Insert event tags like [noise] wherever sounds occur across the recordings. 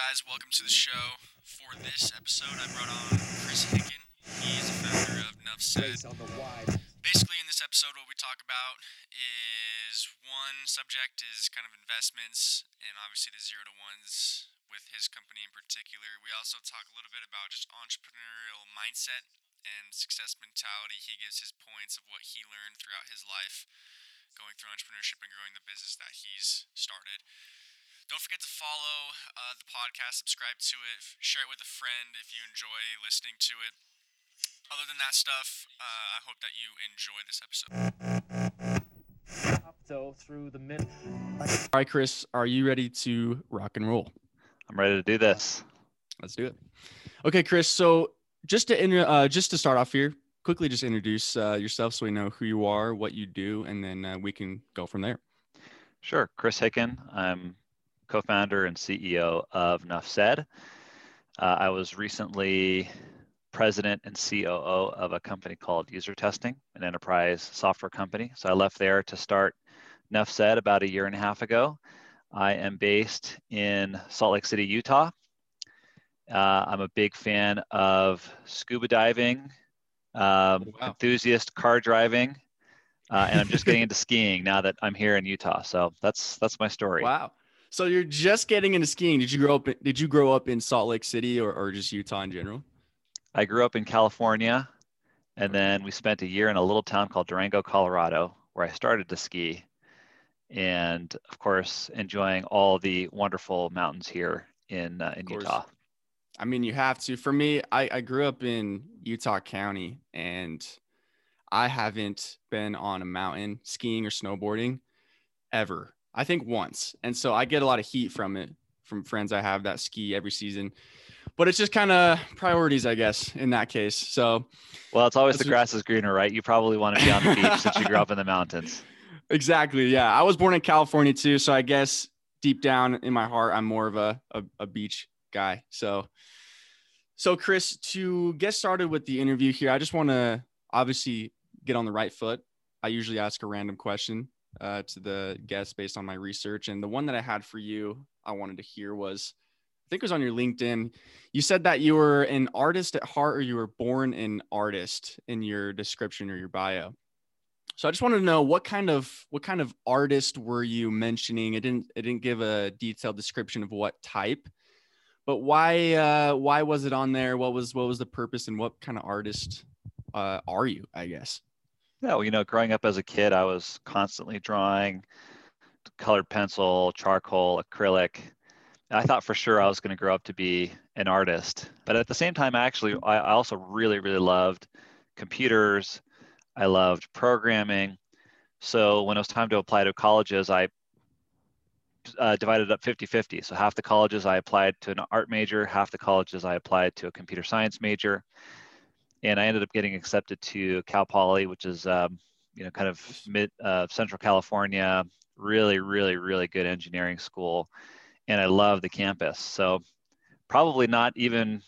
guys? Welcome to the show. For this episode, I brought on Chris Hicken. He is the founder of nuffsaid. Basically, in this episode, what we talk about is one subject is kind of investments, and obviously the zero to ones with his company in particular. We also talk a little bit about just entrepreneurial mindset and success mentality. He gives his points of what he learned throughout his life going through entrepreneurship and growing the business that he's started. Don't forget to follow uh, the podcast, subscribe to it, share it with a friend if you enjoy listening to it. Other than that stuff, uh, I hope that you enjoy this episode. So through the mid. All right, Chris, are you ready to rock and roll? I'm ready to do this. Let's do it. Okay, Chris. So just to inter- uh, just to start off here, quickly just introduce uh, yourself so we know who you are, what you do, and then uh, we can go from there. Sure. Chris Hicken. I'm co-founder and CEO of nuffsaid. Uh, I was recently president and COO of a company called UserTesting, an enterprise software company. So I left there to start nuffsaid about a year and a half ago. I am based in Salt Lake City, Utah. Uh, I'm a big fan of scuba diving, um, Oh, wow. enthusiast car driving, uh, and I'm just getting into [laughs] skiing now that I'm here in Utah. So that's that's my story. Wow. So you're just getting into skiing. Did you grow up? Did you grow up in Salt Lake City or, or just Utah in general? I grew up in California, and then we spent a year in a little town called Durango, Colorado, where I started to ski, and of course, enjoying all the wonderful mountains here in uh, in. Utah. I mean, you have to. For me, I, I grew up in Utah County and I haven't been on a mountain skiing or snowboarding ever. I think once. And so I get a lot of heat from it from friends I have that ski every season. But it's just kind of priorities, I guess, in that case. So Well, it's always the grass is greener, right? You probably want to be on the beach since you grew up in the mountains. [laughs] exactly. Yeah. I was born in California too. So I guess deep down in my heart, I'm more of a, a, a beach guy. So, so Chris, to get started with the interview here, I just want to obviously get on the right foot. I usually ask a random question uh, to the guests based on my research. And the one that I had for you, I wanted to hear was, I think it was on your LinkedIn. You said that you were an artist at heart or you were born an artist in your description or your bio. So I just wanted to know what kind of what kind of artist were you mentioning? It didn't it didn't give a detailed description of what type, but why uh, why was it on there? What was what was the purpose and what kind of artist uh, are you? I guess. Yeah, well, you know, growing up as a kid, I was constantly drawing colored pencil, charcoal, acrylic. I thought for sure I was going to grow up to be an artist. But at the same time, actually, I, I also really, really loved computers. I loved programming. So when it was time to apply to colleges, I uh, divided up 50 50. So half the colleges I applied to an art major, half the colleges I applied to a computer science major. And I ended up getting accepted to Cal Poly, which is, um, you know, kind of mid uh, Central California, really, really, really good engineering school. And I love the campus. So probably not even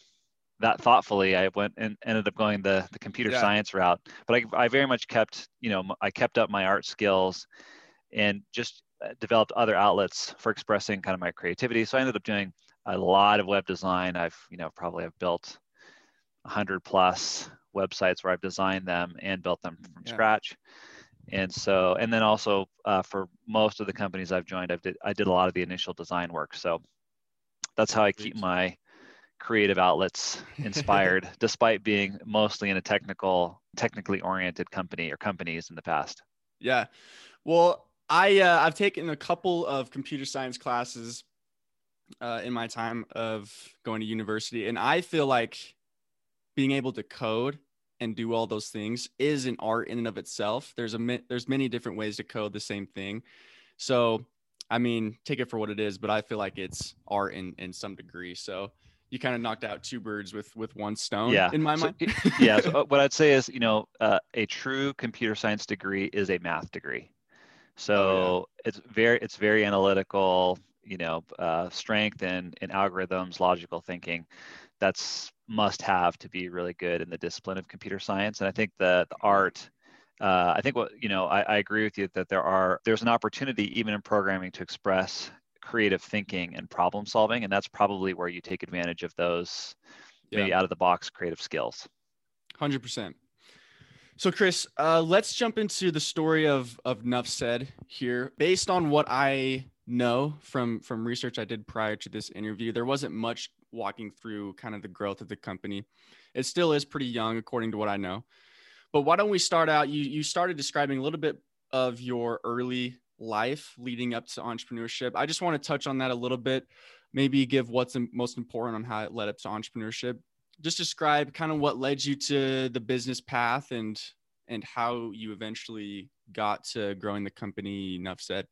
that thoughtfully, I went and ended up going the, the computer Yeah. science route. But I, I very much kept, you know, I kept up my art skills and just uh, developed other outlets for expressing kind of my creativity. So I ended up doing a lot of web design. I've, you know, probably have built 100 plus websites where I've designed them and built them from Yeah. scratch. And so, and then also uh, for most of the companies I've joined, I've did, I did a lot of the initial design work. So that's how I keep my creative outlets [laughs] inspired, despite being mostly in a technical, technically oriented company or companies in the past. Yeah. Well, I uh, I've taken a couple of computer science classes uh, in my time of going to university, and I feel like being able to code and do all those things is an art in and of itself. There's a there's many different ways to code the same thing. So, I mean, take it for what it is, but I feel like it's art in in some degree. So, you kind of knocked out two birds with with one stone. Yeah. in my So, mind. [laughs] yeah. So uh, what I'd say is, you know, uh, a true computer science degree is a math degree. So it's very it's very analytical. You know, uh, strength in in algorithms, logical thinking. That's must have to be really good in the discipline of computer science. And I think the the art. Uh, I think what you know, I, I agree with you that there are there's an opportunity even in programming to express creative thinking and problem solving. And that's probably where you take advantage of those maybe out of the box creative skills. Hundred percent. So, Chris, uh, let's jump into the story of of nuffsaid here. Based on what I know from from research I did prior to this interview, there wasn't much walking through kind of the growth of the company. It still is pretty young, according to what I know. But why don't we start out? You you started describing a little bit of your early life leading up to entrepreneurship. I just want to touch on that a little bit. Maybe give what's most important on how it led up to entrepreneurship just describe kind of what led you to the business path and and how you eventually got to growing the company enough said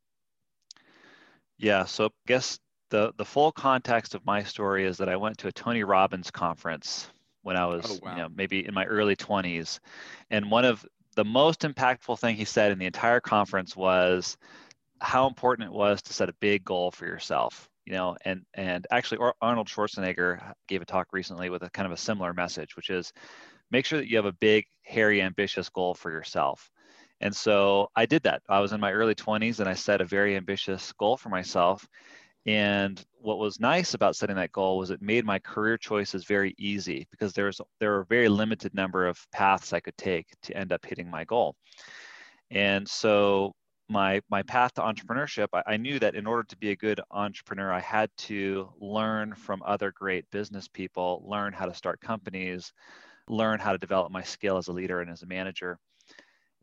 Yeah, so I guess the the full context of my story is that I went to a Tony Robbins conference when I was, Oh, wow. you know, maybe in my early 20s, and one of the most impactful thing he said in the entire conference was how important it was to set a big goal for yourself. You know, and and actually Arnold Schwarzenegger gave a talk recently with a kind of a similar message, which is make sure that you have a big, hairy, ambitious goal for yourself. And so I did that. I was in my early 20s and I set a very ambitious goal for myself. And what was nice about setting that goal was it made my career choices very easy because there's there were a very limited number of paths I could take to end up hitting my goal. And so my my path to entrepreneurship, I, I knew that in order to be a good entrepreneur, I had to learn from other great business people, learn how to start companies, learn how to develop my skill as a leader and as a manager.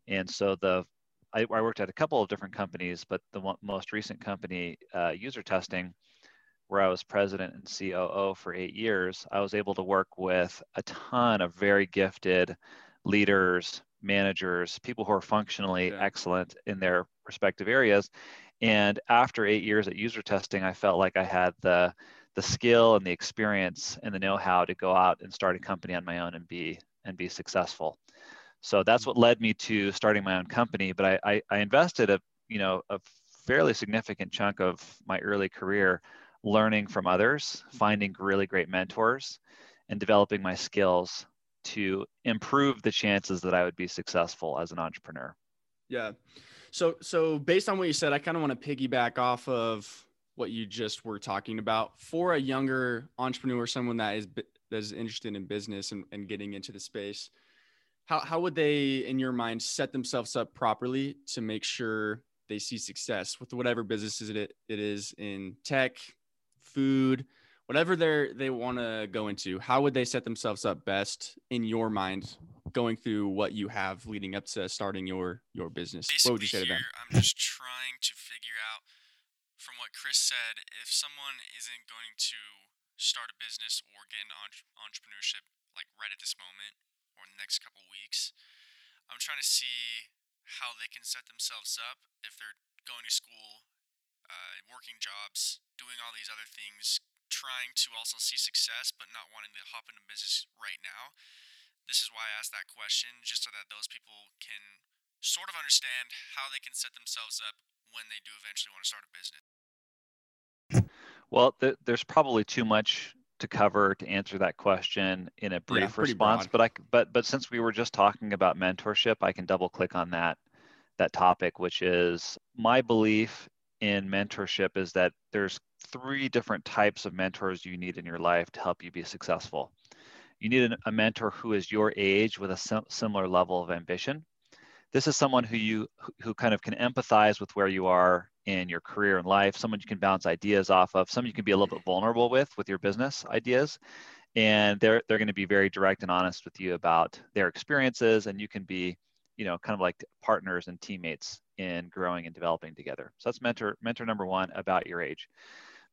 And so the I, I worked at a couple of different companies, but the one, most recent company, uh, UserTesting, where I was president and COO for eight years, I was able to work with a ton of very gifted leaders, managers, people who are functionally Yeah. excellent in their respective areas. And after eight years at UserTesting, I felt like I had the the skill and the experience and the know-how to go out and start a company on my own and be and be successful. So that's what led me to starting my own company. But I, I, I invested a you know a fairly significant chunk of my early career learning from others, finding really great mentors, and developing my skills to improve the chances that I would be successful as an entrepreneur. yeah so so based on what you said i kind of want to piggyback off of what you just were talking about for a younger entrepreneur someone that is that is interested in business and, and getting into the space how, how would they in your mind set themselves up properly to make sure they see success with whatever businesses it, it is in tech food whatever they're they want to go into? How would they set themselves up best in your mind going through what you have leading up to starting your your business? Basically, what would you say to them? I'm just trying to figure out from what Chris said if someone isn't going to start a business or get into entre- entrepreneurship like right at this moment or in the next couple weeks. I'm trying to see how they can set themselves up if they're going to school, uh, working jobs, doing all these other things, trying to also see success but not wanting to hop into business right now. This is why I asked that question, just so that those people can sort of understand how they can set themselves up when they do eventually want to start a business. Well, th- there's probably too much to cover to answer that question in a brief pretty response. broad. But I, but but since we were just talking about mentorship, I can double click on that that topic, which is my belief in mentorship is that there's three different types of mentors you need in your life to help you be successful. You need an- a mentor who is your age with a sim- similar level of ambition. This is someone who you who- kind of can empathize with where you are in your career and life, someone you can bounce ideas off of, someone you can be a little bit vulnerable with with your business ideas. And they're they're going to be very direct and honest with you about their experiences and you can be, you know, kind of like partners and teammates in growing and developing together. So that's mentor mentor number 1 about your age.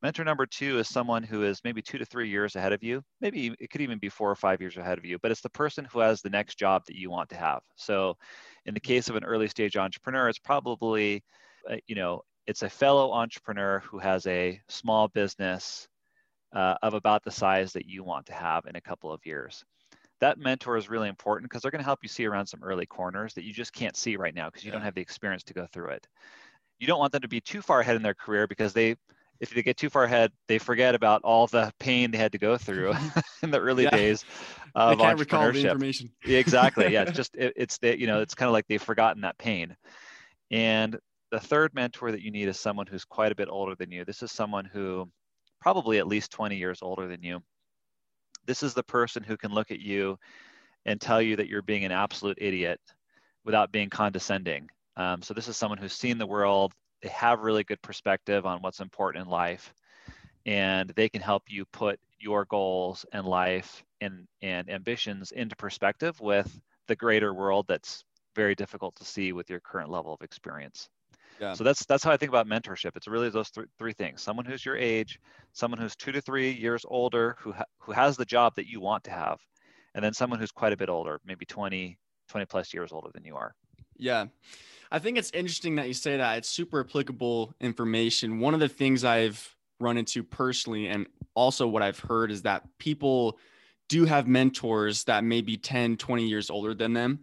Mentor number two is someone who is maybe two to three years ahead of you. Maybe it could even be four or five years ahead of you, but it's the person who has the next job that you want to have. So, in the case of an early stage entrepreneur, it's probably, uh, you know, it's a fellow entrepreneur who has a small business uh, of about the size that you want to have in a couple of years. That mentor is really important because they're going to help you see around some early corners that you just can't see right now because you don't have the experience to go through it. You don't want them to be too far ahead in their career because they if they get too far ahead, they forget about all the pain they had to go through [laughs] [laughs] in the early Yeah. days they of can't recall the entrepreneurship. information [laughs] exactly. Yeah, it's just it, it's the you know it's kind of like they've forgotten that pain, and the third mentor that you need is someone who's quite a bit older than you. This is someone who probably at least 20 years older than you. This is the person who can look at you and tell you that you're being an absolute idiot without being condescending. Um, so this is someone who's seen the world. They have really good perspective on what's important in life, and they can help you put your goals and life and, and ambitions into perspective with the greater world that's very difficult to see with your current level of experience. Yeah. So that's that's how I think about mentorship. It's really those th- three things: someone who's your age, someone who's two to three years older, who ha- who has the job that you want to have, and then someone who's quite a bit older, maybe 20, 20 plus years older than you are. Yeah. I think it's interesting that you say that. It's super applicable information. One of the things I've run into personally, and also what I've heard, is that people do have mentors that may be 10, 20 years older than them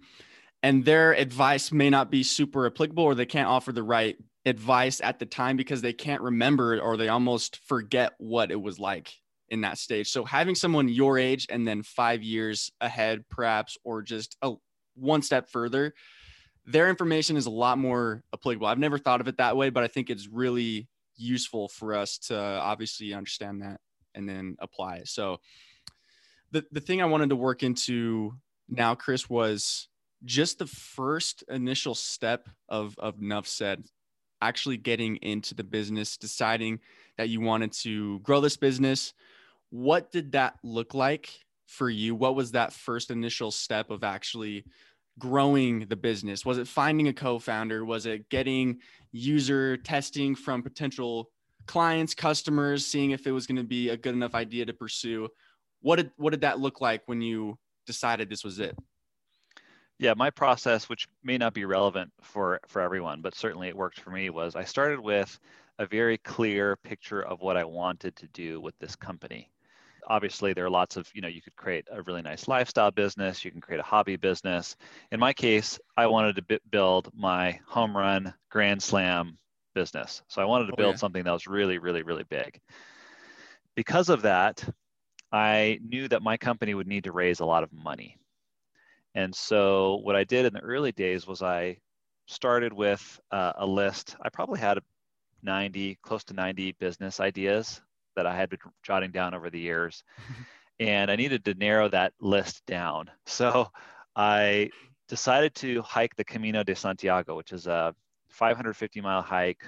and their advice may not be super applicable or they can't offer the right advice at the time because they can't remember it or they almost forget what it was like in that stage. So having someone your age and then 5 years ahead perhaps or just a one step further their information is a lot more applicable. I've never thought of it that way, but I think it's really useful for us to obviously understand that and then apply it. So the the thing I wanted to work into now Chris was just the first initial step of of nuffsaid, actually getting into the business, deciding that you wanted to grow this business. What did that look like for you? What was that first initial step of actually growing the business? Was it finding a co-founder? Was it getting user testing from potential clients, customers, seeing if it was going to be a good enough idea to pursue? What did what did that look like when you decided this was it? Yeah, my process, which may not be relevant for for everyone, but certainly it worked for me, was I started with a very clear picture of what I wanted to do with this company. Obviously, there are lots of, you know, you could create a really nice lifestyle business, you can create a hobby business. In my case, I wanted to b- build my home run grand slam business. So I wanted to oh, build oh, yeah. something that was really, really, really big. Because of that, I knew that my company would need to raise a lot of money. And so what I did in the early days was I started with uh, a list. I probably had 90, close to 90 business ideas that I had been jotting down over the years. [laughs] and I needed to narrow that list down. So I decided to hike the Camino de Santiago, which is a 550 mile hike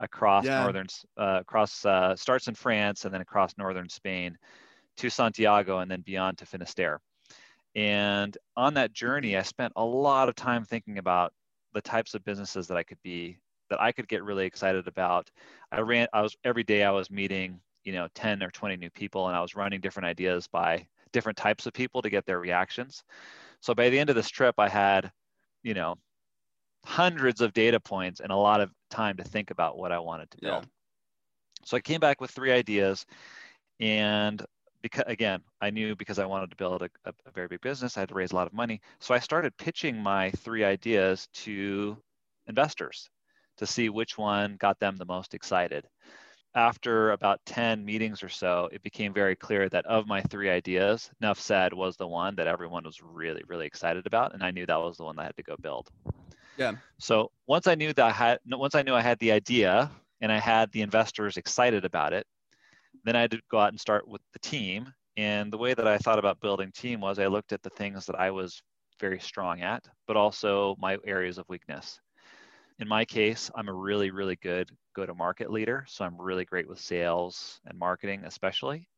across yeah. northern, uh, across, uh, starts in France and then across northern Spain to Santiago and then beyond to Finisterre. And on that journey, I spent a lot of time thinking about the types of businesses that I could be, that I could get really excited about. I ran, I was every day I was meeting, you know, 10 or 20 new people, and I was running different ideas by different types of people to get their reactions. So by the end of this trip, I had, you know, hundreds of data points and a lot of time to think about what I wanted to build. Yeah. So I came back with three ideas and because again, I knew because I wanted to build a, a, a, very big business, I had to raise a lot of money. So I started pitching my three ideas to investors to see which one got them the most excited. After about 10 meetings or so, it became very clear that of my three ideas, nuffsaid was the one that everyone was really, really excited about. And I knew that was the one that I had to go build. Yeah. So once I knew that I had, once I knew I had the idea and I had the investors excited about it, then I had to go out and start with the team. And the way that I thought about building team was I looked at the things that I was very strong at, but also my areas of weakness. In my case, I'm a really, really good go to market leader. So I'm really great with sales and marketing, especially.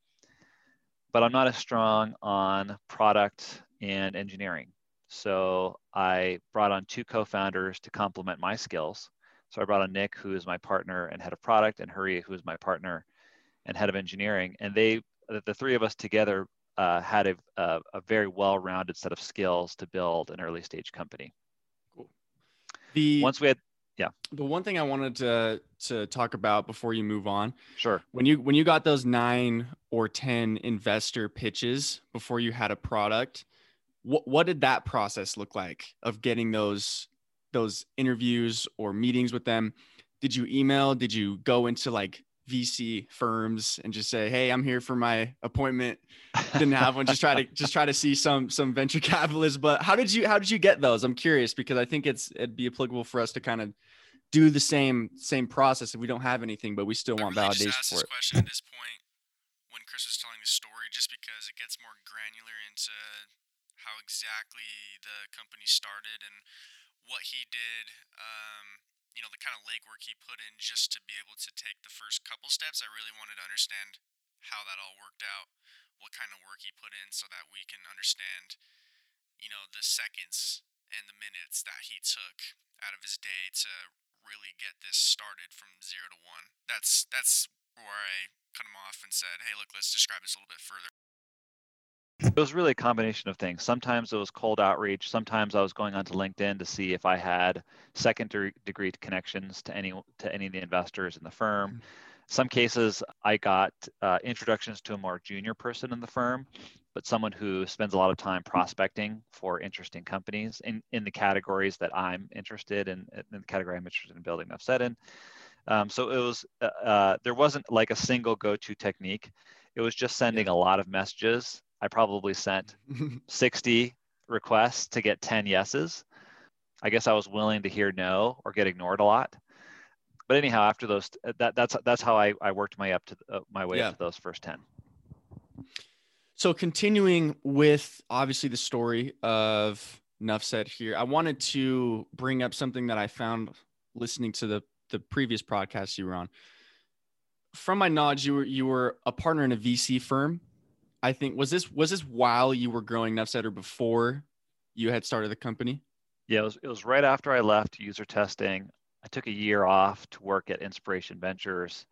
But I'm not as strong on product and engineering. So I brought on two co founders to complement my skills. So I brought on Nick, who is my partner and head of product, and Hari, who is my partner and head of engineering, and they the three of us together uh, had a, a, a very well-rounded set of skills to build an early stage company. Cool. The once we had yeah the one thing i wanted to to talk about before you move on sure when you when you got those nine or ten investor pitches before you had a product what what did that process look like of getting those those interviews or meetings with them did you email did you go into like VC firms and just say, "Hey, I'm here for my appointment." Didn't have one. Just try to just try to see some some venture [laughs] capitalists. But how did you how did you get those? I'm curious because I think it's it'd be applicable for us to kind of do the same same process if we don't have anything, but we still I want really validation just asked for this it? question at this point when Chris was telling the story, just because it gets more granular into how exactly the company started and what he did. Um, you know, the kind of legwork he put in just to be able to take the first couple steps. I really wanted to understand how that all worked out, what kind of work he put in, so that we can understand, you know, the seconds and the minutes that he took out of his day to really get this started from zero to one. That's that's where I cut him off and said, "Hey, look, let's describe this a little bit further." It was really a combination of things. Sometimes it was cold outreach. Sometimes I was going onto LinkedIn to see if I had second degree connections to any to any of the investors in the firm. Mm-hmm. Some cases I got uh, introductions to a more junior person in the firm, but someone who spends a lot of time prospecting for interesting companies in, in the categories that I'm interested in, in the category I'm interested in building said in. Um, so it was uh, uh, there wasn't like a single go-to technique. It was just sending Yeah. a lot of messages. I probably sent [laughs] 60 requests to get 10 yeses. I guess I was willing to hear no or get ignored a lot. But anyhow, after those, that, that's that's how I, I worked my up to uh, my way Yeah. up to those first 10. So continuing with obviously the story of nuffsaid here, I wanted to bring up something that I found listening to the the previous podcast you were on. From my knowledge, you were you were a partner in a VC firm. I think was this was this while you were growing nuffsaid or before you had started the company? Yeah, it was, it was right after I left UserTesting. I took a year off to work at Inspiration Ventures.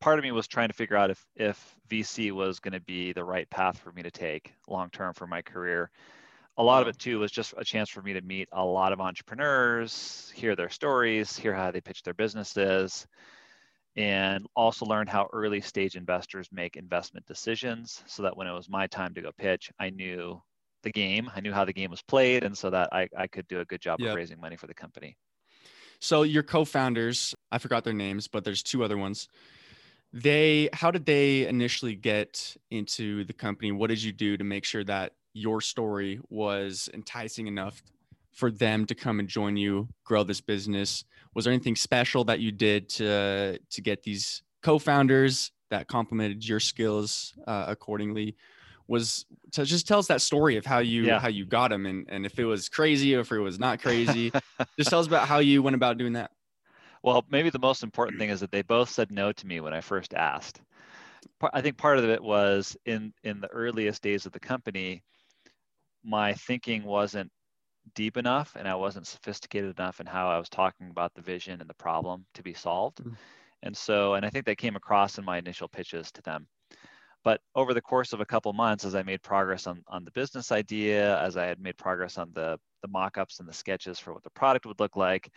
Part of me was trying to figure out if if VC was going to be the right path for me to take long term for my career. A lot of mm-hmm. it too was just a chance for me to meet a lot of entrepreneurs, hear their stories, hear how they pitch their businesses, and also learn how early stage investors make investment decisions so that when it was my time to go pitch, I knew the game, I knew how the game was played, and so that I, I could do a good job Yep. of raising money for the company. So your co-founders, I forgot their names, but there's two other ones. They how did they initially get into the company? What did you do to make sure that your story was enticing enough for them to come and join you, grow this business? Was there anything special that you did to to get these co-founders that complemented your skills uh, accordingly? Was to just tell us that story of how you Yeah. how you got them and and if it was crazy or if it was not [laughs] crazy. just tell us about how you went about doing that. Well, maybe the most important thing is that they both said no to me when I first asked. I think part of it was in in the earliest days of the company, my thinking wasn't deep enough and I wasn't sophisticated enough in how I was talking about the vision and the problem to be solved. Mhm. And so, and I think that came across in my initial pitches to them. But over the course of a couple months, as I made progress on, on the business idea, as I had made progress on the, the mock-ups and the sketches for what the product would look like,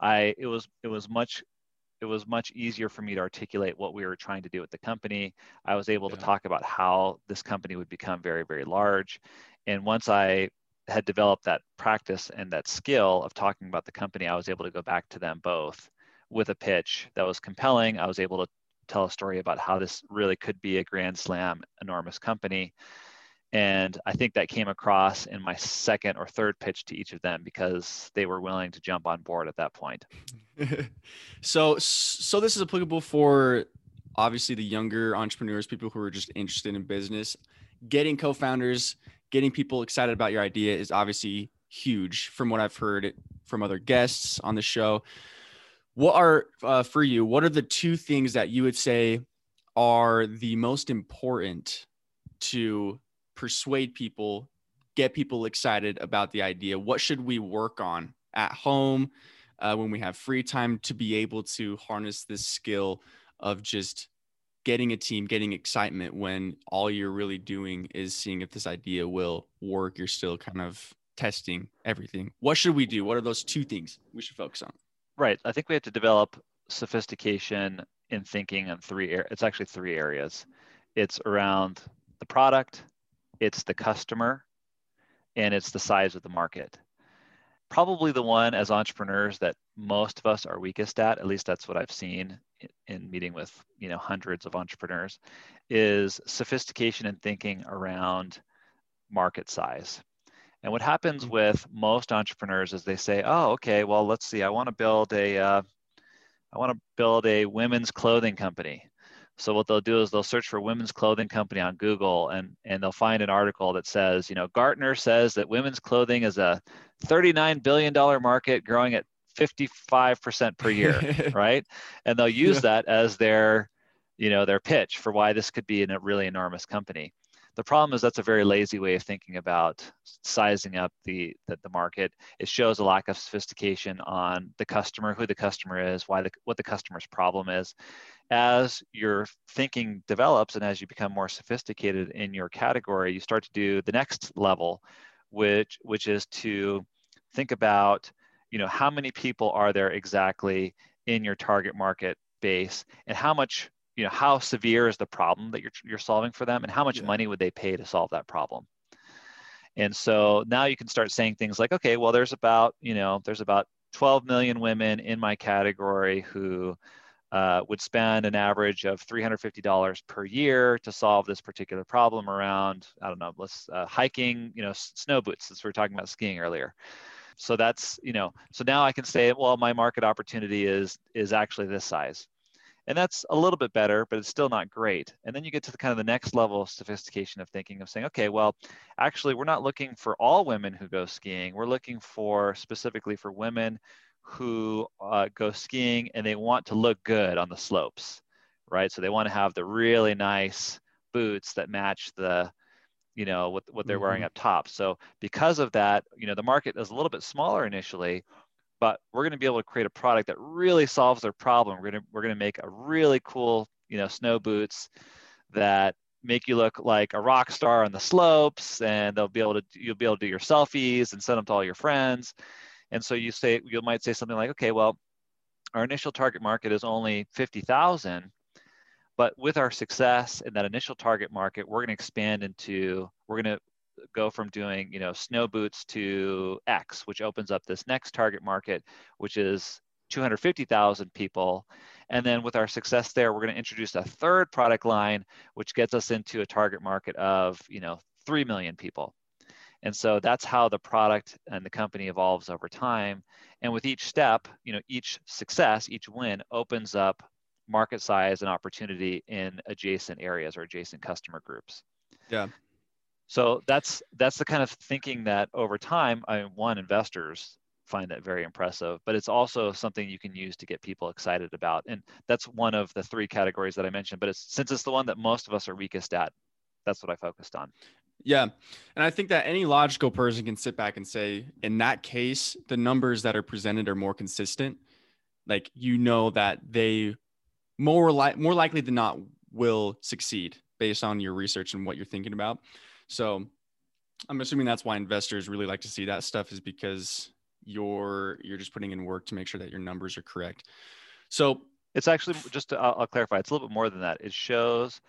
I it was it was much it was much easier for me to articulate what we were trying to do with the company. I was able Yeah. to talk about how this company would become very, very large. And once I had developed that practice and that skill of talking about the company, I was able to go back to them both with a pitch that was compelling. I was able to tell a story about how this really could be a grand slam, enormous company. And I think that came across in my second or third pitch to each of them because they were willing to jump on board at that point. [laughs] so so this is applicable for obviously the younger entrepreneurs people who are just interested in business getting co-founders getting people excited about your idea is obviously huge from what i've heard from other guests on the show what are uh, for you what are the two things that you would say are the most important to persuade people get people excited about the idea what should we work on at home uh, when we have free time to be able to harness this skill of just getting a team, getting excitement when all you're really doing is seeing if this idea will work. You're still kind of testing everything. What should we do? What are those two things we should focus on? Right. I think we have to develop sophistication in thinking in three areas. It's actually three areas. It's around the product, it's the customer, and it's the size of the market. Probably the one as entrepreneurs that most of us are weakest at, at least that's what I've seen in, in meeting with, you know, hundreds of entrepreneurs, is sophistication in thinking around market size. And what happens mm-hmm. with most entrepreneurs is they say, "Oh, okay, well, let's see. I want to build a, uh, I want to build a women's clothing company." So what they'll do is they'll search for women's clothing company on Google and and they'll find an article that says, you know, Gartner says that women's clothing is a 39 billion dollar market growing at 55% per year, [laughs] right? And they'll use yeah. that as their, you know, their pitch for why this could be a really enormous company. The problem is that's a very lazy way of thinking about sizing up the, the, the market. It shows a lack of sophistication on the customer, who the customer is, why the, what the customer's problem is. As your thinking develops and as you become more sophisticated in your category, you start to do the next level, which which is to think about, you know, how many people are there exactly in your target market base and how much you know how severe is the problem that you're you're solving for them and how much yeah. money would they pay to solve that problem? And so now you can start saying things like okay well there's about you know there's about 12 million women in my category who uh, would spend an average of $350 per year to solve this particular problem around i don't know let's uh, hiking you know snow boots since we were talking about skiing earlier. So that's you know so now i can say well my market opportunity is is actually this size and that's a little bit better but it's still not great. And then you get to the kind of the next level of sophistication of thinking of saying okay well actually we're not looking for all women who go skiing. We're looking for specifically for women who uh, go skiing and they want to look good on the slopes right? So they want to have the really nice boots that match the you know what, what they're mm-hmm. wearing up top. So because of that you know the market is a little bit smaller initially but we're going to be able to create a product that really solves their problem. We're going to we're going to make a really cool, you know, snow boots that make you look like a rock star on the slopes, and they'll be able to you'll be able to do your selfies and send them to all your friends. And so you say you might say something like, okay, well, our initial target market is only fifty thousand, but with our success in that initial target market, we're going to expand into we're going to go from doing you know snow boots to X, which opens up this next target market, which is 250,000 people. And then with our success there, we're going to introduce a third product line, which gets us into a target market of you know 3 million people. And so that's how the product and the company evolves over time. And with each step, you know, each success, each win opens up market size and opportunity in adjacent areas or adjacent customer groups. Yeah. So that's that's the kind of thinking that over time, I one investors find that very impressive, but it's also something you can use to get people excited about. And that's one of the three categories that I mentioned. But it's since it's the one that most of us are weakest at, that's what I focused on. Yeah. And I think that any logical person can sit back and say, in that case, the numbers that are presented are more consistent. Like you know that they more like more likely than not will succeed based on your research and what you're thinking about. So I'm assuming that's why investors really like to see that stuff is because you're you're just putting in work to make sure that your numbers are correct. So it's actually just to, I'll, I'll, clarify. It's a little bit more than that. It shows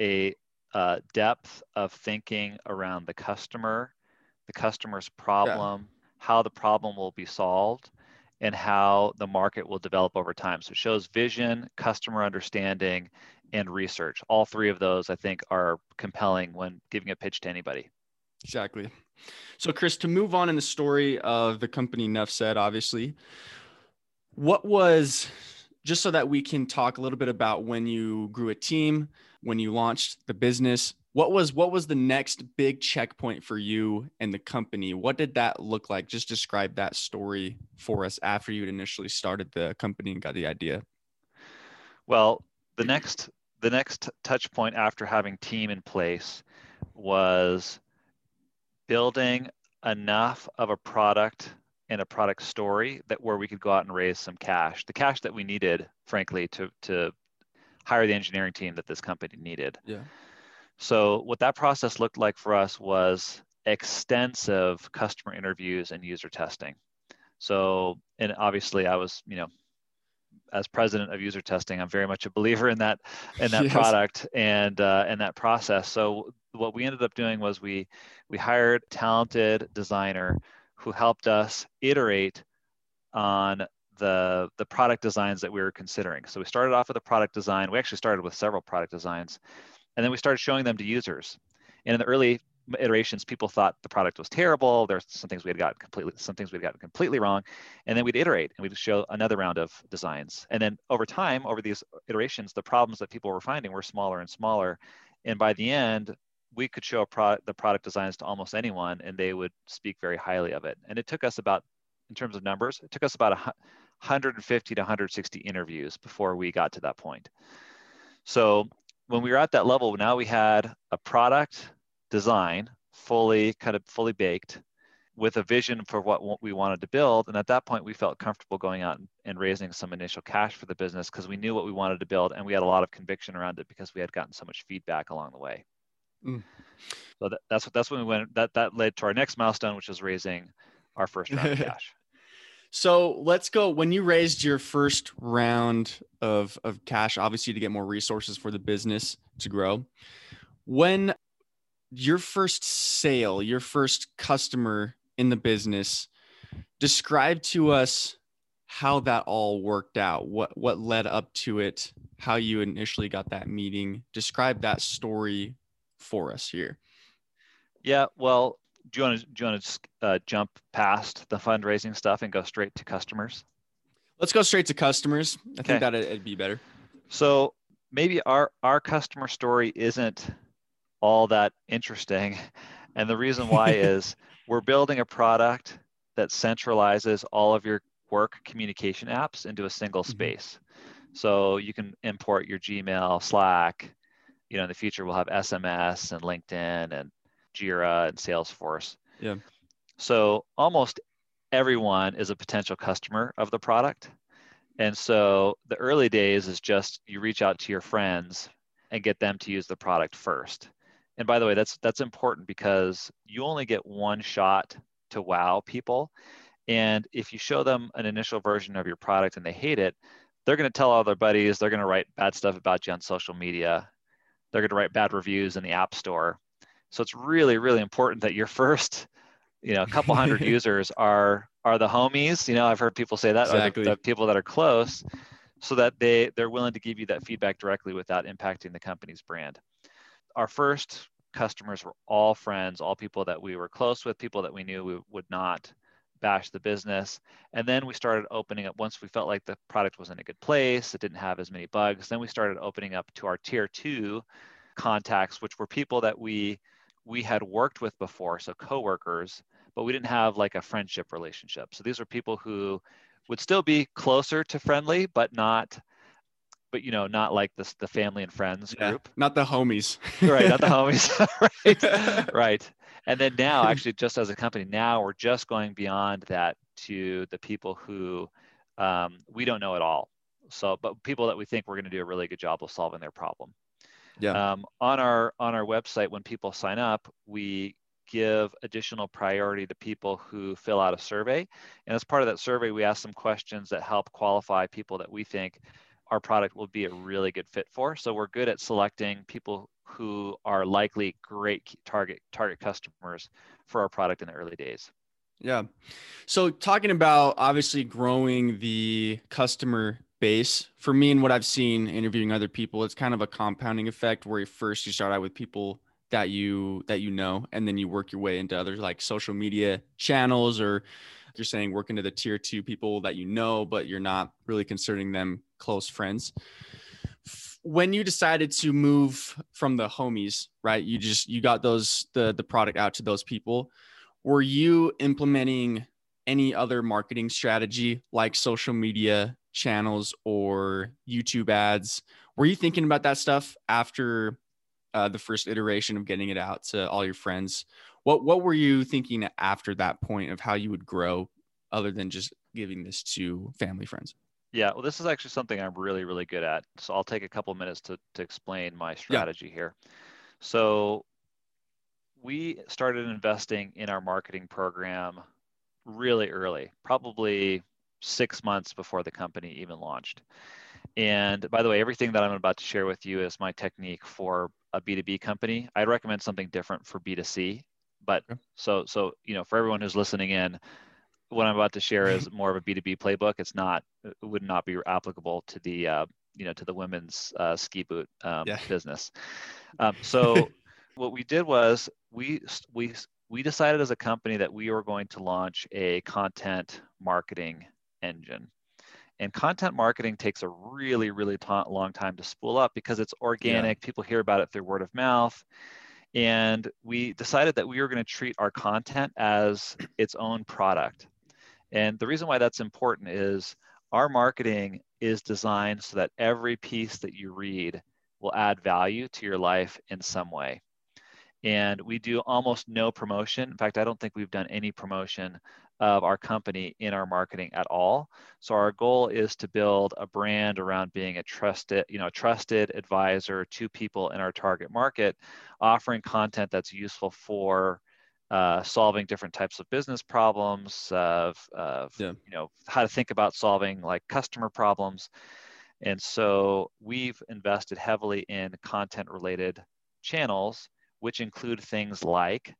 a uh, depth of thinking around the customer, the customer's problem, yeah. how the problem will be solved, and how the market will develop over time. So it shows vision, customer understanding, and research. All three of those, I think, are compelling when giving a pitch to anybody. Exactly. So, Chris, to move on in the story of the company Enough Said, obviously, what was just so that we can talk a little bit about when you grew a team, when you launched the business, what was what was the next big checkpoint for you and the company? What did that look like? Just describe that story for us after you initially started the company and got the idea. Well, the next the next touch point after having team in place was building enough of a product and a product story that where we could go out and raise some cash the cash that we needed frankly to to hire the engineering team that this company needed yeah so what that process looked like for us was extensive customer interviews and user testing so and obviously i was you know as president of UserTesting, I'm very much a believer in that in that [laughs] yes. product and uh, and that process. So what we ended up doing was we we hired a talented designer who helped us iterate on the the product designs that we were considering. So we started off with a product design. We actually started with several product designs, and then we started showing them to users. And in the early iterations, people thought the product was terrible. There's some things we had gotten completely, some things we'd gotten completely wrong, and then we'd iterate and we'd show another round of designs. And then over time, over these iterations, the problems that people were finding were smaller and smaller. And by the end, we could show pro- the product designs to almost anyone, and they would speak very highly of it. And it took us about, in terms of numbers, it took us about 150 to 160 interviews before we got to that point. So when we were at that level, now we had a product design fully kind of fully baked with a vision for what we wanted to build. And at that point, we felt comfortable going out and raising some initial cash for the business because we knew what we wanted to build and we had a lot of conviction around it because we had gotten so much feedback along the way. Mm. So that, that's that's when we went. That that led to our next milestone, which was raising our first round of [laughs] cash. So let's go. When you raised your first round of, of cash, obviously to get more resources for the business to grow, when your first sale, your first customer in the business, describe to us how that all worked out. What what led up to it? How you initially got that meeting? Describe that story for us here. Yeah, well, do you want to do you want to uh, jump past the fundraising stuff and go straight to customers? Let's go straight to customers. I okay. think that it'd be better. So maybe our our customer story isn't all that interesting, and the reason why [laughs] is we're building a product that centralizes all of your work communication apps into a single mm-hmm. space. So you can import your Gmail, Slack. You know, in the future we'll have SMS and LinkedIn and Jira and Salesforce. Yeah. So almost everyone is a potential customer of the product. And so the early days is just you reach out to your friends and get them to use the product first. And by the way, that's that's important because you only get one shot to wow people. And if you show them an initial version of your product and they hate it, they're going to tell all their buddies, they're going to write bad stuff about you on social media. They're going to write bad reviews in the app store. So it's really, really important that your first, you know, a couple hundred [laughs] users are are the homies. You know, I've heard people say that, exactly. the, the people that are close, so that they they're willing to give you that feedback directly without impacting the company's brand. Our first customers were all friends, all people that we were close with, people that we knew we would not bash the business. And then we started opening up once we felt like the product was in a good place, it didn't have as many bugs. Then we started opening up to our tier two contacts, which were people that we we had worked with before, so coworkers, but we didn't have like a friendship relationship. So these were people who would still be closer to friendly, but not, but you know, not like this the family and friends yeah, group. Not the homies. right, not the [laughs] homies. [laughs] right. [laughs] right. And then now, actually, just as a company, now we're just going beyond that to the people who um, we don't know at all. So, but people that we think we're going to do a really good job of solving their problem. Yeah. Um, on our on our website, when people sign up, we give additional priority to people who fill out a survey. And as part of that survey, we ask some questions that help qualify people that we think our product will be a really good fit for. So we're good at selecting people who are likely great target target customers for our product in the early days. Yeah. So talking about obviously growing the customer for me and what I've seen interviewing other people, it's kind of a compounding effect where first you start out with people that you that you know and then you work your way into other like social media channels or you're saying work into the tier two people that you know but you're not really considering them close friends. When you decided to move from the homies right you just you got those the the product out to those people. Were you implementing any other marketing strategy like social media channels or YouTube ads. Were you thinking about that stuff after uh, the first iteration of getting it out to all your friends? What what were you thinking after that point of how you would grow, other than just giving this to family friends? Yeah, well, this is actually something I'm really really good at. So I'll take a couple minutes to to explain my strategy yeah. here. So we started investing in our marketing program really early, probably six months before the company even launched. And by the way, everything that I'm about to share with you is my technique for a B2B company. I'd recommend something different for B2C. But okay. so so you know, for everyone who's listening in, what I'm about to share is more of a B2B playbook. It's not it would not be applicable to the uh, you know to the women's uh, ski boot um, yeah. business. Um, so [laughs] What we did was we we we decided as a company that we were going to launch a content marketing engine. And content marketing takes a really, really t- long time to spool up because it's organic. Yeah. People hear about it through word of mouth. And we decided that we were going to treat our content as its own product. And the reason why that's important is our marketing is designed so that every piece that you read will add value to your life in some way. And we do almost no promotion. In fact, I don't think we've done any promotion of our company in our marketing at all. So our goal is to build a brand around being a trusted, you know, trusted advisor to people in our target market, offering content that's useful for uh, solving different types of business problems, of, of yeah. you know how to think about solving like customer problems. And so we've invested heavily in content related channels, which include things like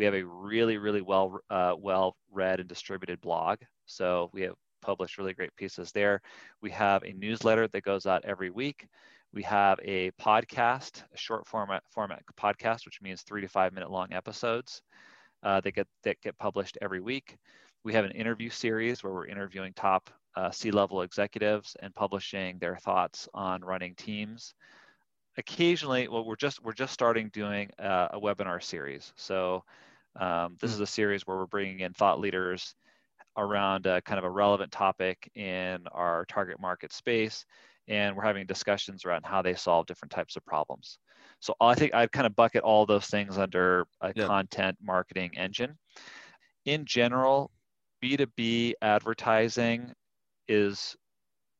we have a really, really well, uh, well read and distributed blog. So we have published really great pieces there. We have a newsletter that goes out every week. We have a podcast, a short format format podcast, which means three to five minute long episodes uh, that get that get published every week. We have an interview series where we're interviewing top uh, C-level executives and publishing their thoughts on running teams. Occasionally, well, we're just we're just starting doing uh, a webinar series. So um, this mm. is a series where we're bringing in thought leaders around a, kind of a relevant topic in our target market space, and we're having discussions around how they solve different types of problems. So I think I'd kind of bucket all those things under a yeah. content marketing engine. In general, B2B advertising is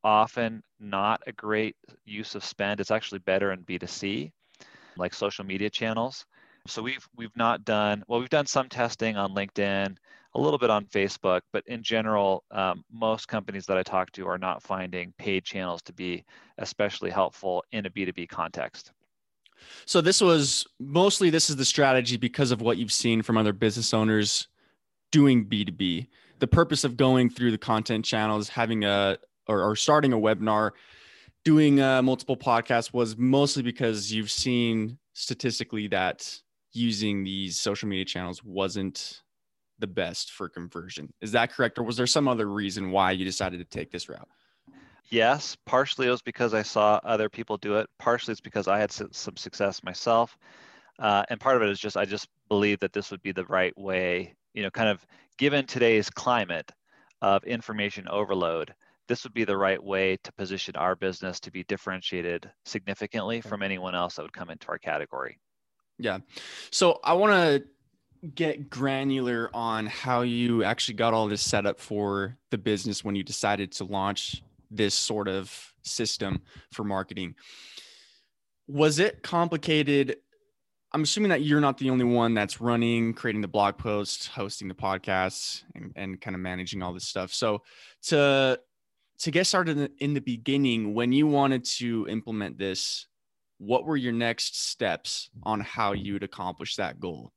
often not a great use of spend. It's actually better in B2C, like social media channels. So we've we've not done well. We've done some testing on LinkedIn, a little bit on Facebook, but in general, um, most companies that I talk to are not finding paid channels to be especially helpful in a B two B context. So this was mostly this is the strategy because of what you've seen from other business owners doing B two B. The purpose of going through the content channels, having a or, or starting a webinar, doing uh, multiple podcasts was mostly because you've seen statistically that using these social media channels wasn't the best for conversion. Is that correct? Or was there some other reason why you decided to take this route? Yes, partially it was because I saw other people do it. Partially it's because I had some success myself. Uh, and part of it is just, I just believe that this would be the right way, you know, kind of given today's climate of information overload, this would be the right way to position our business to be differentiated significantly from anyone else that would come into our category. Yeah. So I want to get granular on how you actually got all this set up for the business when you decided to launch this sort of system for marketing. Was it complicated? I'm assuming that you're not the only one that's running, creating the blog posts, hosting the podcasts, and, and kind of managing all this stuff. So to to get started in the beginning, when you wanted to implement this, what were your next steps on how you'd accomplish that goal?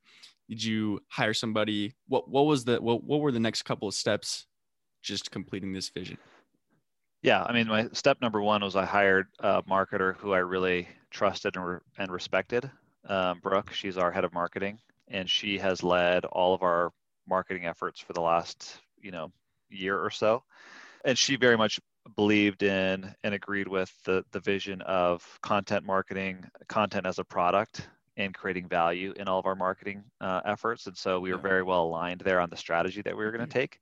Did you hire somebody? What what was the what, what were the next couple of steps just completing this vision? Yeah, I mean, my step number one was I hired a marketer who I really trusted and, re- and respected. Um, Brooke, she's our head of marketing, and she has led all of our marketing efforts for the last, you know, year or so. And she very much believed in and agreed with the, the vision of content marketing, content as a product, and creating value in all of our marketing uh, efforts. And so we were very well aligned there on the strategy that we were going to mm-hmm. take.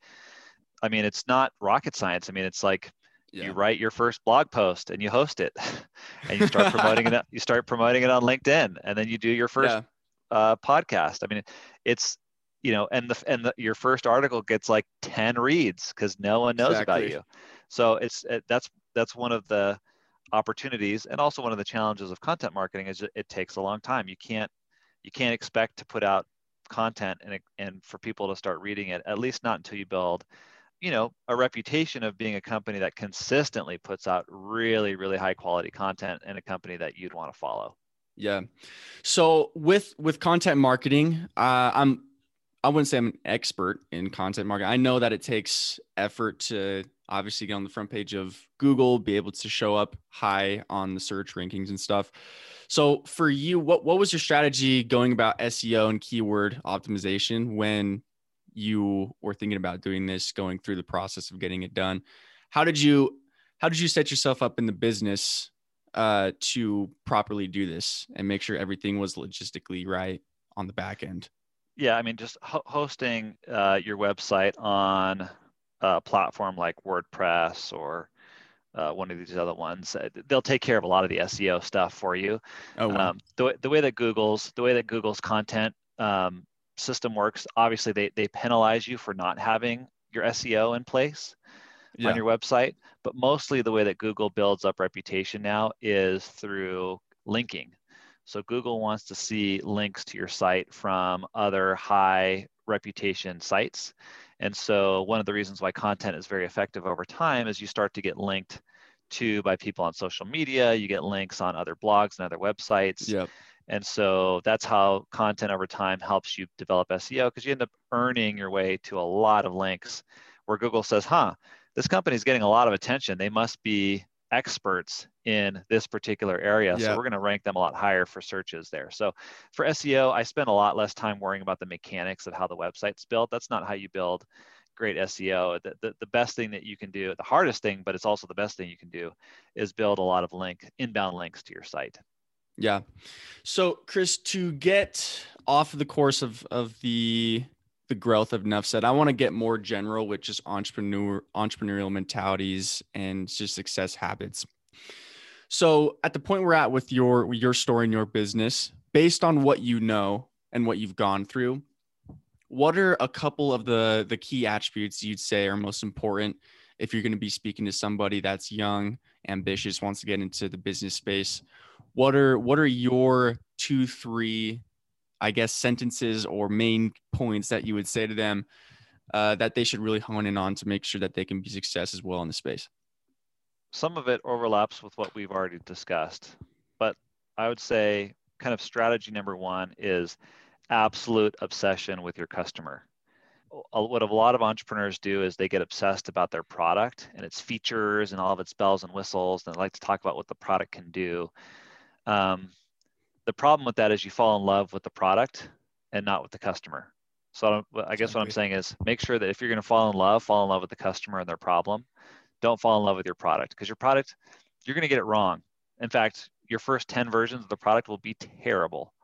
I mean, it's not rocket science. I mean, it's like yeah. you write your first blog post and you host it, [laughs] and you start promoting it. You start promoting it on LinkedIn, and then you do your first yeah. uh, podcast. I mean, it's you know, and the and the, your first article gets like ten reads because no one knows exactly. about you. So it's it, that's that's one of the opportunities and also one of the challenges of content marketing is it, takes a long time. You can't you can't expect to put out content and and for people to start reading it at least not until you build you know a reputation of being a company that consistently puts out really really high quality content and a company that you'd want to follow yeah so with with content marketing uh, i'm I wouldn't say I'm an expert in content marketing. I know that it takes effort to obviously get on the front page of Google, be able to show up high on the search rankings and stuff. So for you, what what was your strategy going about SEO and keyword optimization when you were thinking about doing this, going through the process of getting it done? How did you how did you set yourself up in the business uh, to properly do this and make sure everything was logistically right on the back end? Yeah, I mean, just ho- hosting uh, your website on a platform like WordPress or uh, one of these other ones, uh, they'll take care of a lot of the SEO stuff for you. Oh, wow. um, the, the way that Google's the way that Google's content um, system works, obviously they they penalize you for not having your SEO in place yeah. on your website. But mostly the way that Google builds up reputation now is through linking. So Google wants to see links to your site from other high reputation sites. And so one of the reasons why content is very effective over time is you start to get linked to by people on social media, you get links on other blogs and other websites. Yep. And so that's how content over time helps you develop SEO because you end up earning your way to a lot of links where Google says, huh, this company is getting a lot of attention. They must be experts in this particular area. Yeah. So we're going to rank them a lot higher for searches there. So for SEO, I spend a lot less time worrying about the mechanics of how the website's built. That's not how you build great SEO. The, the, the best thing that you can do, the hardest thing, but it's also the best thing you can do, is build a lot of link inbound links to your site. Yeah. So, Chris, to get off of the course of of the the growth of nuffsaid, I want to get more general with just entrepreneur entrepreneurial mentalities and just success habits. So, at the point we're at with your your story and your business, based on what you know and what you've gone through, what are a couple of the the key attributes you'd say are most important if you're going to be speaking to somebody that's young, ambitious, wants to get into the business space? what are what are your two three i guess sentences or main points that you would say to them uh, that they should really hone in on to make sure that they can be success as well in the space Some of it overlaps with what we've already discussed, but I would say kind of strategy number one is absolute obsession with your customer. What a lot of entrepreneurs do is they get obsessed about their product and its features and all of its bells and whistles, and they like to talk about what the product can do. Um, the problem with that is you fall in love with the product and not with the customer. So I don't- I guess what I'm saying is make sure that if you're going to fall in love, fall in love with the customer and their problem. Don't fall in love with your product because your product, you're going to get it wrong. In fact, your first 10 versions of the product will be terrible. [laughs]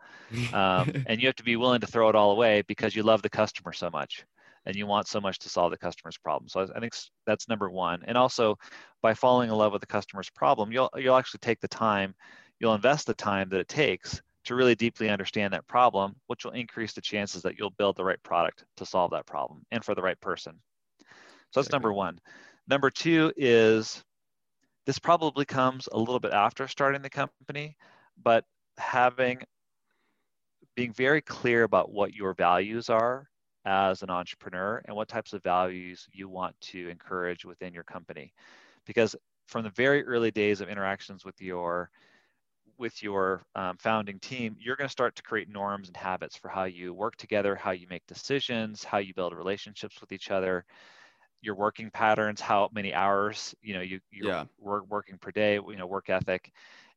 Um, and you have to be willing to throw it all away because you love the customer so much and you want so much to solve the customer's problem. So I I think that's number one. And also, by falling in love with the customer's problem, you'll you'll actually take the time, you'll invest the time that it takes to really deeply understand that problem, which will increase the chances that you'll build the right product to solve that problem and for the right person. So that's number one. Number two is this probably comes a little bit after starting the company, but having being very clear about what your values are as an entrepreneur and what types of values you want to encourage within your company because from the very early days of interactions with your with your um, founding team you're going to start to create norms and habits for how you work together how you make decisions how you build relationships with each other your working patterns how many hours you know you you're Yeah. work, working per day you know work ethic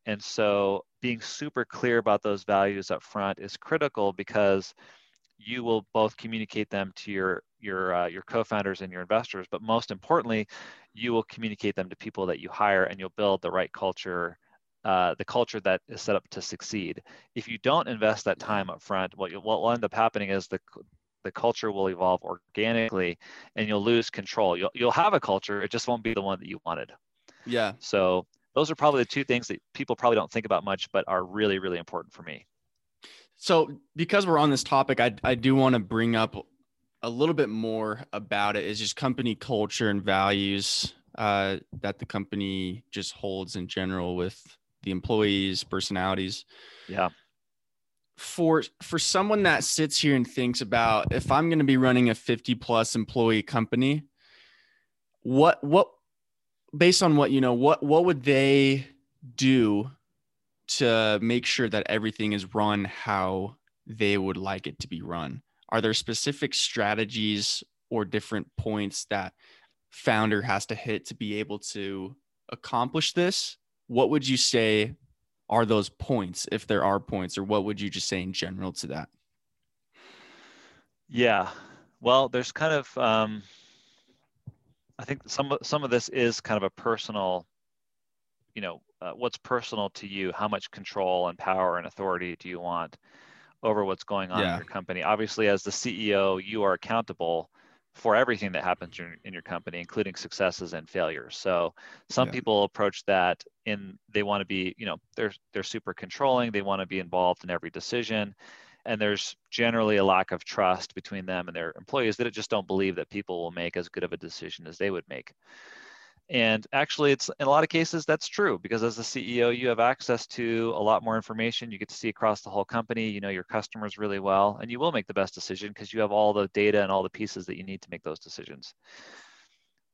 and so being super clear about those values up front is critical because you will both communicate them to your your uh, your co-founders and your investors, but most importantly, you will communicate them to people that you hire, and you'll build the right culture, uh, the culture that is set up to succeed. If you don't invest that time up front, what you, what will end up happening is the the culture will evolve organically, and you'll lose control. You'll you'll have a culture, it just won't be the one that you wanted. yeah So those are probably the two things that people probably don't think about much, but are really really important for me. So, because we're on this topic, I, I do want to bring up a little bit more about it. Is just company culture and values uh, that the company just holds in general with the employees, personalities. Yeah. For for someone that sits here and thinks about if I'm going to be running a 50 plus employee company, what what based on what you know, what what would they do to make sure that everything is run how they would like it to be run? are there specific strategies or different points that founder has to hit to be able to accomplish this? What would you say are those points, if there are points, or what would you just say in general to that? Yeah, well, there's kind of, um, I think some some of this is kind of a personal, you know, uh, what's personal to you. How much control and power and authority do you want over what's going on yeah. in your company? Obviously, as the CEO, you are accountable for everything that happens in, in your company, including successes and failures. So some yeah. people approach that in they want to be, you know, they're they're super controlling. They want to be involved in every decision, and there's generally a lack of trust between them and their employees that it just don't believe that people will make as good of a decision as they would make. And actually, it's in a lot of cases that's true because as the CEO, you have access to a lot more information. You get to see across the whole company. You know your customers really well, and you will make the best decision because you have all the data and all the pieces that you need to make those decisions.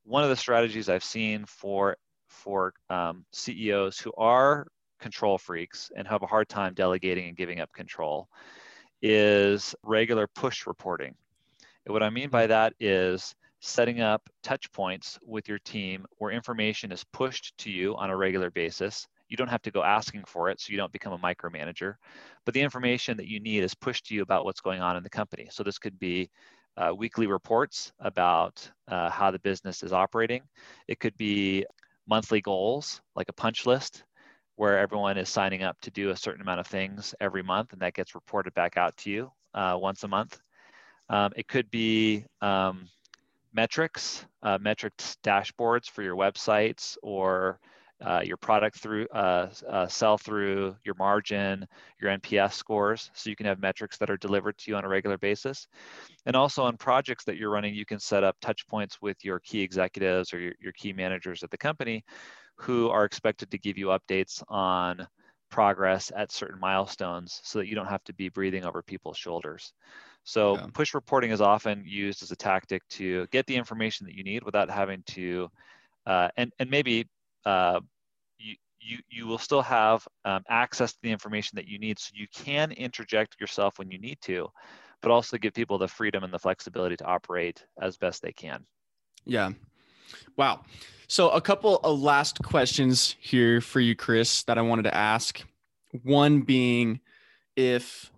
One of the strategies I've seen for for um, CEOs who are control freaks and have a hard time delegating and giving up control is regular push reporting. And what I mean by that is setting up touch points with your team where information is pushed to you on a regular basis. You don't have to go asking for it, so you don't become a micromanager. But the information that you need is pushed to you about what's going on in the company. So this could be uh, weekly reports about uh, how the business is operating. It could be monthly goals, like a punch list, where everyone is signing up to do a certain amount of things every month, and that gets reported back out to you uh, once a month. Um, it could be um, metrics, uh, metrics dashboards for your websites or uh, your product through uh, uh sell through, your margin, your NPS scores. So you can have metrics that are delivered to you on a regular basis. And also on projects that you're running, you can set up touch points with your key executives or your, your key managers at the company who are expected to give you updates on progress at certain milestones so that you don't have to be breathing over people's shoulders. So yeah. push reporting is often used as a tactic to get the information that you need without having to, uh, and and maybe uh, you you you will still have um, access to the information that you need, so you can interject yourself when you need to, but also give people the freedom and the flexibility to operate as best they can. Yeah. Wow. So a couple of last questions here for you, Chris, that I wanted to ask. One being, if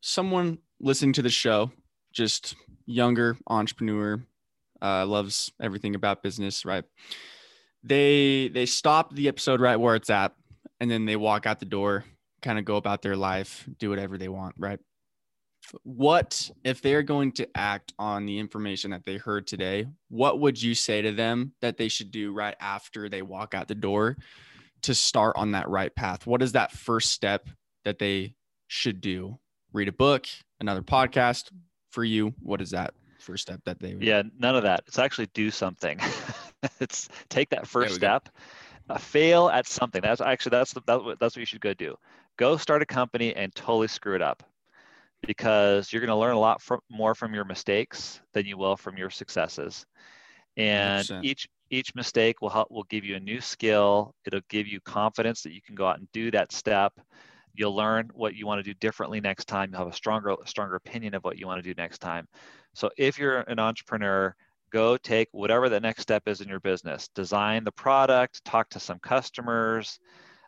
someone listening to the show, just younger entrepreneur, uh, loves everything about business, right? They they stop the episode right where it's at, and then they walk out the door, kind of go about their life, do whatever they want, right? What if they're going to act on the information that they heard today? What would you say to them that they should do right after they walk out the door to start on that right path? What is that first step that they should do? Read a book, another podcast for you. What is that first step that they would... yeah none of that. It's actually do something. [laughs] It's take that first step uh, fail at something. That's actually that's the, that's what, that's what you should go do. Go start a company and totally screw it up because you're going to learn a lot from, more from your mistakes than you will from your successes. And 100%. each each mistake will help will give you a new skill. It'll give you confidence that you can go out and do that step You'll learn what you want to do differently next time. You'll have a stronger, stronger opinion of what you want to do next time. So if you're an entrepreneur, go take whatever the next step is in your business. Design the product, talk to some customers,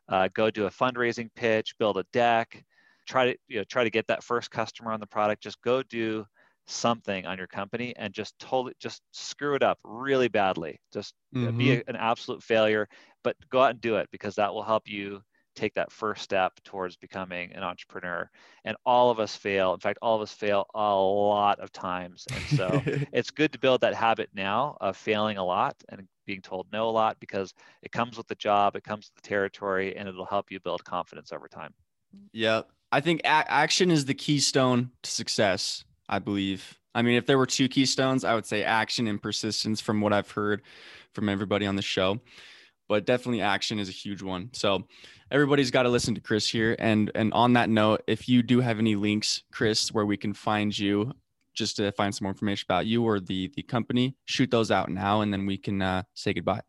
uh, go do a fundraising pitch, build a deck, try to you know, try to get that first customer on the product. Just go do something on your company and just totally just screw it up really badly. Just mm-hmm. be a, an absolute failure, but go out and do it because that will help you take that first step towards becoming an entrepreneur. And all of us fail. In fact, all of us fail a lot of times. And so [laughs] it's good to build that habit now of failing a lot and being told no a lot because it comes with the job, it comes with the territory, and it'll help you build confidence over time. Yeah. I think a- action is the keystone to success, I believe. I mean, if there were two keystones, I would say action and persistence from what I've heard from everybody on the show. But definitely action is a huge one. So everybody's got to listen to Chris here. And and on that note, if you do have any links, Chris, where we can find you, just to find some more information about you or the the company, shoot those out now, and then we can uh, say goodbye.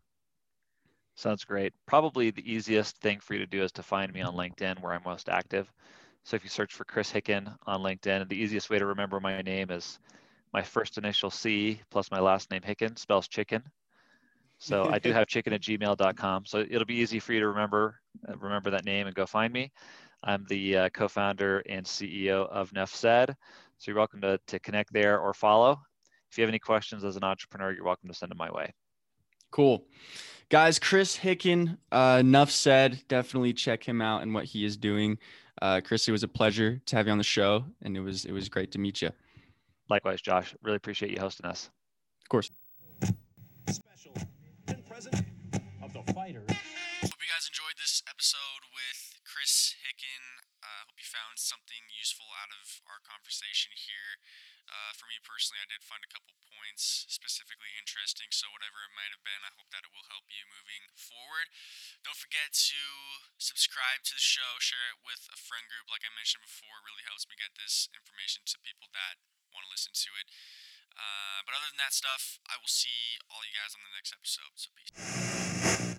Sounds great. Probably the easiest thing for you to do is to find me on LinkedIn, where I'm most active. So if you search for Chris Hicken on LinkedIn, the easiest way to remember my name is my first initial C plus my last name Hicken spells chicken. So I do have chicken at gmail.com. So it'll be easy for you to remember uh, remember that name and go find me. I'm the uh, co-founder and CEO of NuffSaid. So you're welcome to, to connect there or follow. If you have any questions as an entrepreneur, you're welcome to send them my way. Cool. Guys, Chris Hicken, uh, NuffSaid. Definitely check him out and what he is doing. Uh, Chris, it was a pleasure to have you on the show, and it was it was great to meet you. Likewise, Josh. Really appreciate you hosting us. Of course. Present of the fighter. Hope you guys enjoyed this episode with Chris Hicken. I uh, hope you found something useful out of our conversation here. Uh, for me personally, I did find a couple points specifically interesting, so whatever it might have been, I hope that it will help you moving forward. Don't forget to subscribe to the show, share it with a friend group. Like I mentioned before, it really helps me get this information to people that want to listen to it. Uh, but other than that stuff, I will see all you guys on the next episode. So peace.